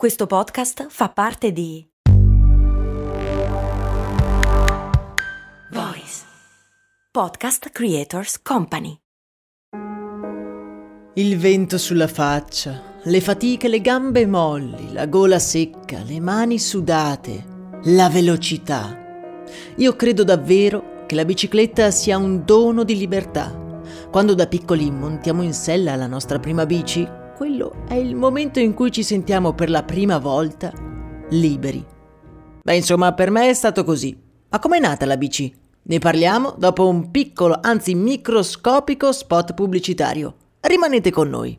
Questo podcast fa parte di Voice Podcast Creators Company. Il vento sulla faccia, le fatiche, le gambe molli, la gola secca, le mani sudate, la velocità. Io credo davvero che la bicicletta sia un dono di libertà. Quando da piccoli montiamo in sella la nostra prima bici, quello è il momento in cui ci sentiamo per la prima volta liberi. Beh, insomma, per me è stato così. Ma com'è nata la bici? Ne parliamo dopo un piccolo, anzi microscopico spot pubblicitario. Rimanete con noi.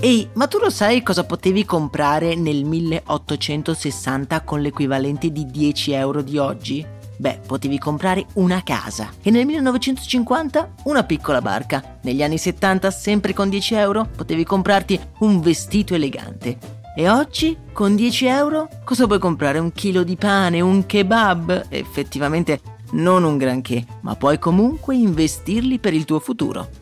Ehi, ma tu lo sai cosa potevi comprare nel 1860 con l'equivalente di 10 euro di oggi? Beh, potevi comprare una casa e nel 1950 una piccola barca. Negli anni 70, sempre con 10 euro, potevi comprarti un vestito elegante. E oggi, con 10 euro, cosa puoi comprare? Un chilo di pane, un kebab? Effettivamente non un granché, ma puoi comunque investirli per il tuo futuro.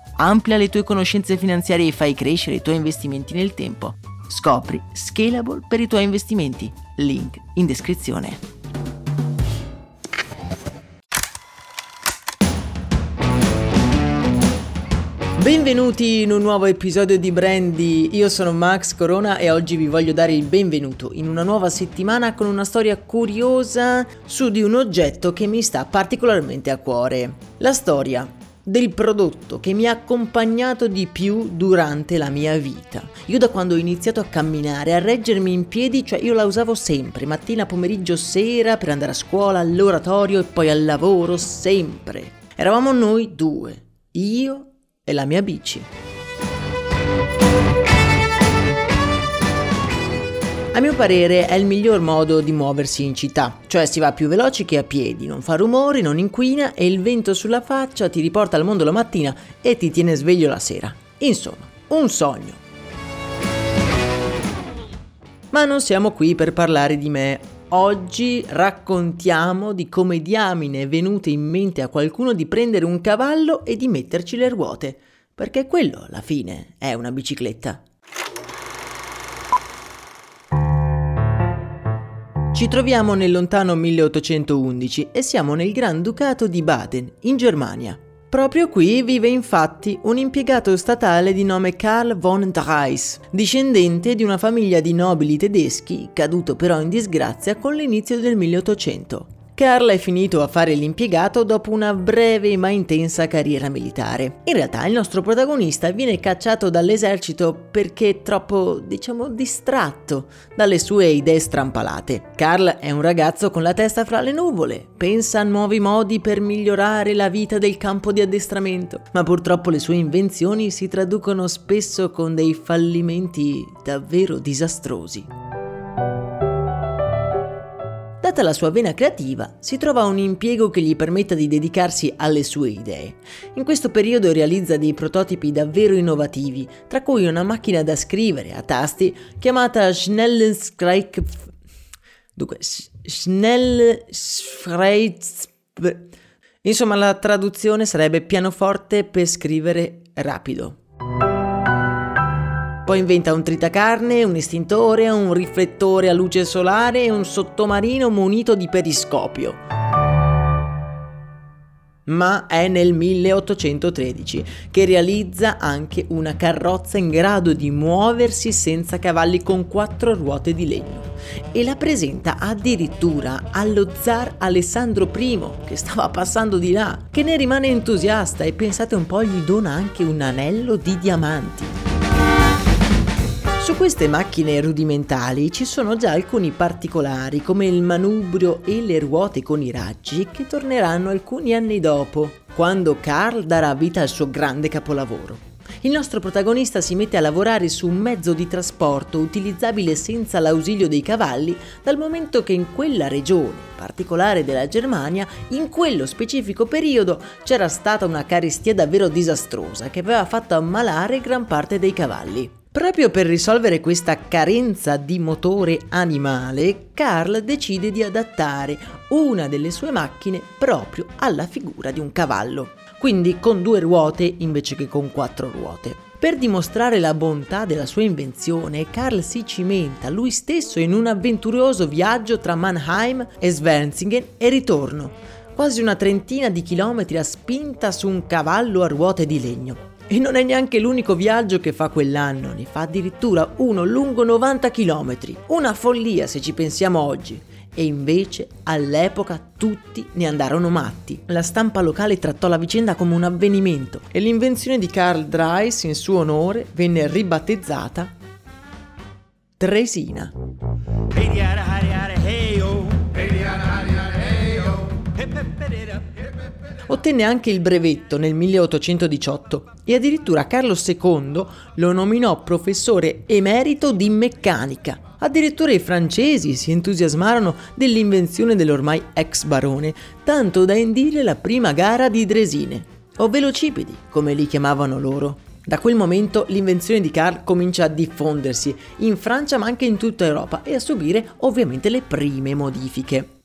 Amplia le tue conoscenze finanziarie e fai crescere i tuoi investimenti nel tempo. Scopri Scalable per i tuoi investimenti. Link in descrizione. Benvenuti in un nuovo episodio di Brandy, io sono Max Corona e oggi vi voglio dare il benvenuto in una nuova settimana con una storia curiosa su di un oggetto che mi sta particolarmente a cuore. La storia del prodotto che mi ha accompagnato di più durante la mia vita. Io da quando ho iniziato a camminare, a reggermi in piedi, cioè io la usavo sempre, mattina, pomeriggio, sera, per andare a scuola, all'oratorio e poi al lavoro, sempre. Eravamo noi due, io e la mia bici. A mio parere è il miglior modo di muoversi in città, cioè si va più veloci che a piedi, non fa rumori, non inquina e il vento sulla faccia ti riporta al mondo la mattina e ti tiene sveglio la sera. Insomma, un sogno. Ma non siamo qui per parlare di me. Oggi raccontiamo di come diamine è venuto in mente a qualcuno di prendere un cavallo e di metterci le ruote, perché quello alla fine è una bicicletta. Ci troviamo nel lontano 1811 e siamo nel Granducato di Baden, in Germania. Proprio qui vive infatti un impiegato statale di nome Karl von Dreis, discendente di una famiglia di nobili tedeschi, caduto però in disgrazia con l'inizio del 1800. Carl è finito a fare l'impiegato dopo una breve ma intensa carriera militare. In realtà il nostro protagonista viene cacciato dall'esercito perché troppo, diciamo, distratto dalle sue idee strampalate. Carl è un ragazzo con la testa fra le nuvole, pensa a nuovi modi per migliorare la vita del campo di addestramento, ma purtroppo le sue invenzioni si traducono spesso con dei fallimenti davvero disastrosi. Data la sua vena creativa, si trova un impiego che gli permetta di dedicarsi alle sue idee. In questo periodo realizza dei prototipi davvero innovativi, tra cui una macchina da scrivere a tasti chiamata Schnellschreik... Dunque, Schnellschreitz... Insomma, la traduzione sarebbe pianoforte per scrivere rapido. Poi inventa un tritacarne, un estintore, un riflettore a luce solare e un sottomarino munito di periscopio. Ma è nel 1813 che realizza anche una carrozza in grado di muoversi senza cavalli con quattro ruote di legno e la presenta addirittura allo zar Alessandro I che stava passando di là, che ne rimane entusiasta e pensate un po' gli dona anche un anello di diamanti. Su queste macchine rudimentali ci sono già alcuni particolari come il manubrio e le ruote con i raggi che torneranno alcuni anni dopo, quando Carl darà vita al suo grande capolavoro. Il nostro protagonista si mette a lavorare su un mezzo di trasporto utilizzabile senza l'ausilio dei cavalli, dal momento che in quella regione particolare della Germania, in quello specifico periodo, c'era stata una carestia davvero disastrosa che aveva fatto ammalare gran parte dei cavalli. Proprio per risolvere questa carenza di motore animale, Carl decide di adattare una delle sue macchine proprio alla figura di un cavallo, quindi con due ruote invece che con quattro ruote. Per dimostrare la bontà della sua invenzione, Carl si cimenta lui stesso in un avventuroso viaggio tra Mannheim e Svensingen e ritorno, quasi una trentina di chilometri a spinta su un cavallo a ruote di legno. E non è neanche l'unico viaggio che fa quell'anno, ne fa addirittura uno lungo 90 km. Una follia se ci pensiamo oggi. E invece all'epoca tutti ne andarono matti. La stampa locale trattò la vicenda come un avvenimento e l'invenzione di Karl Dreis in suo onore venne ribattezzata Tresina. Ottenne anche il brevetto nel 1818 e addirittura Carlo II lo nominò professore emerito di meccanica. Addirittura i francesi si entusiasmarono dell'invenzione dell'ormai ex barone, tanto da indire la prima gara di dresine, o velocipedi, come li chiamavano loro. Da quel momento l'invenzione di Carl comincia a diffondersi in Francia ma anche in tutta Europa e a subire ovviamente le prime modifiche.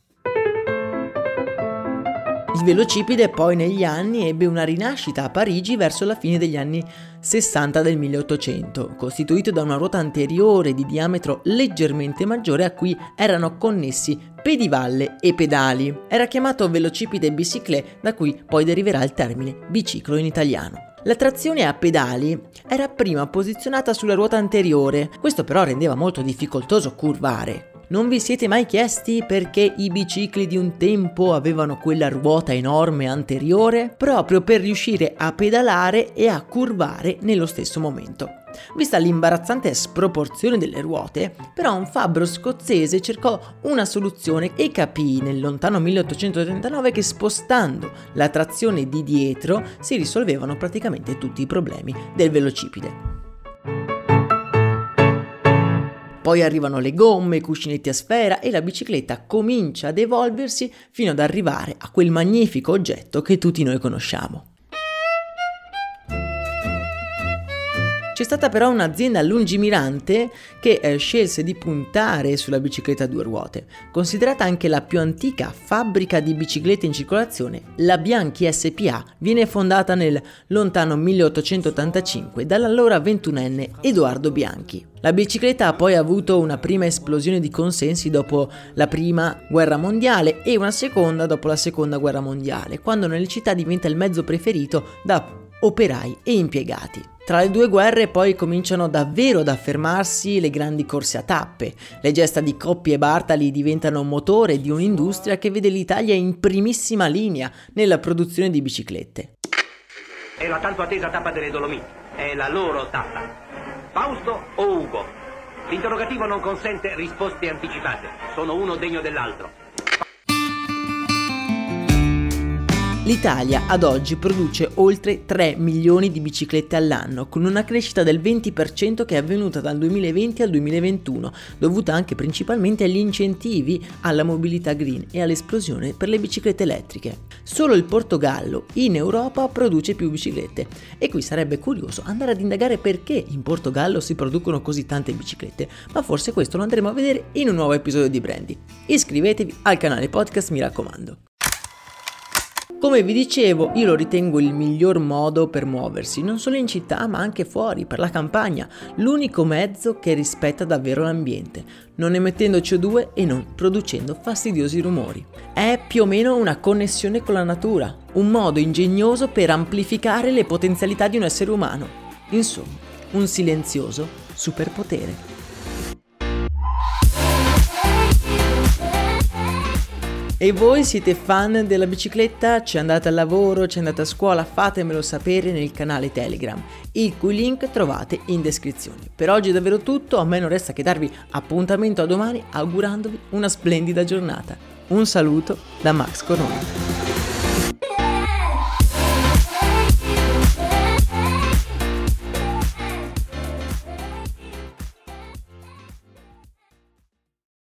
Il velocipede poi negli anni ebbe una rinascita a Parigi verso la fine degli anni 60 del 1800, costituito da una ruota anteriore di diametro leggermente maggiore a cui erano connessi pedivalle e pedali. Era chiamato velocipede biciclette, da cui poi deriverà il termine biciclo in italiano. La trazione a pedali era prima posizionata sulla ruota anteriore, questo però rendeva molto difficoltoso curvare. Non vi siete mai chiesti perché i bicicli di un tempo avevano quella ruota enorme anteriore? Proprio per riuscire a pedalare e a curvare nello stesso momento. Vista l'imbarazzante sproporzione delle ruote, però un fabbro scozzese cercò una soluzione e capì nel lontano 1839 che spostando la trazione di dietro si risolvevano praticamente tutti i problemi del velocipede. Poi arrivano le gomme, i cuscinetti a sfera e la bicicletta comincia ad evolversi fino ad arrivare a quel magnifico oggetto che tutti noi conosciamo. C'è stata però un'azienda lungimirante che eh, scelse di puntare sulla bicicletta a due ruote. Considerata anche la più antica fabbrica di biciclette in circolazione, la Bianchi SPA viene fondata nel lontano 1885 dall'allora ventunenne Edoardo Bianchi. La bicicletta ha poi avuto una prima esplosione di consensi dopo la prima guerra mondiale e una seconda dopo la seconda guerra mondiale, quando nelle città diventa il mezzo preferito da operai e impiegati. Tra le due guerre poi cominciano davvero ad affermarsi le grandi corse a tappe. Le gesta di Coppi e Bartali diventano motore di un'industria che vede l'Italia in primissima linea nella produzione di biciclette. È la tanto attesa tappa delle Dolomiti. È la loro tappa. Fausto o Ugo? L'interrogativo non consente risposte anticipate. Sono uno degno dell'altro. L'Italia ad oggi produce oltre 3 milioni di biciclette all'anno, con una crescita del 20% che è avvenuta dal 2020 al 2021, dovuta anche principalmente agli incentivi alla mobilità green e all'esplosione per le biciclette elettriche. Solo il Portogallo in Europa produce più biciclette e qui sarebbe curioso andare ad indagare perché in Portogallo si producono così tante biciclette, ma forse questo lo andremo a vedere in un nuovo episodio di Brandy. Iscrivetevi al canale podcast mi raccomando. Come vi dicevo, io lo ritengo il miglior modo per muoversi, non solo in città ma anche fuori, per la campagna, l'unico mezzo che rispetta davvero l'ambiente, non emettendo CO2 e non producendo fastidiosi rumori. È più o meno una connessione con la natura, un modo ingegnoso per amplificare le potenzialità di un essere umano. Insomma, un silenzioso superpotere. E voi siete fan della bicicletta? Ci andate al lavoro? Ci andate a scuola? Fatemelo sapere nel canale Telegram, il cui link trovate in descrizione. Per oggi è davvero tutto, a me non resta che darvi appuntamento a domani augurandovi una splendida giornata. Un saluto da Max Corona.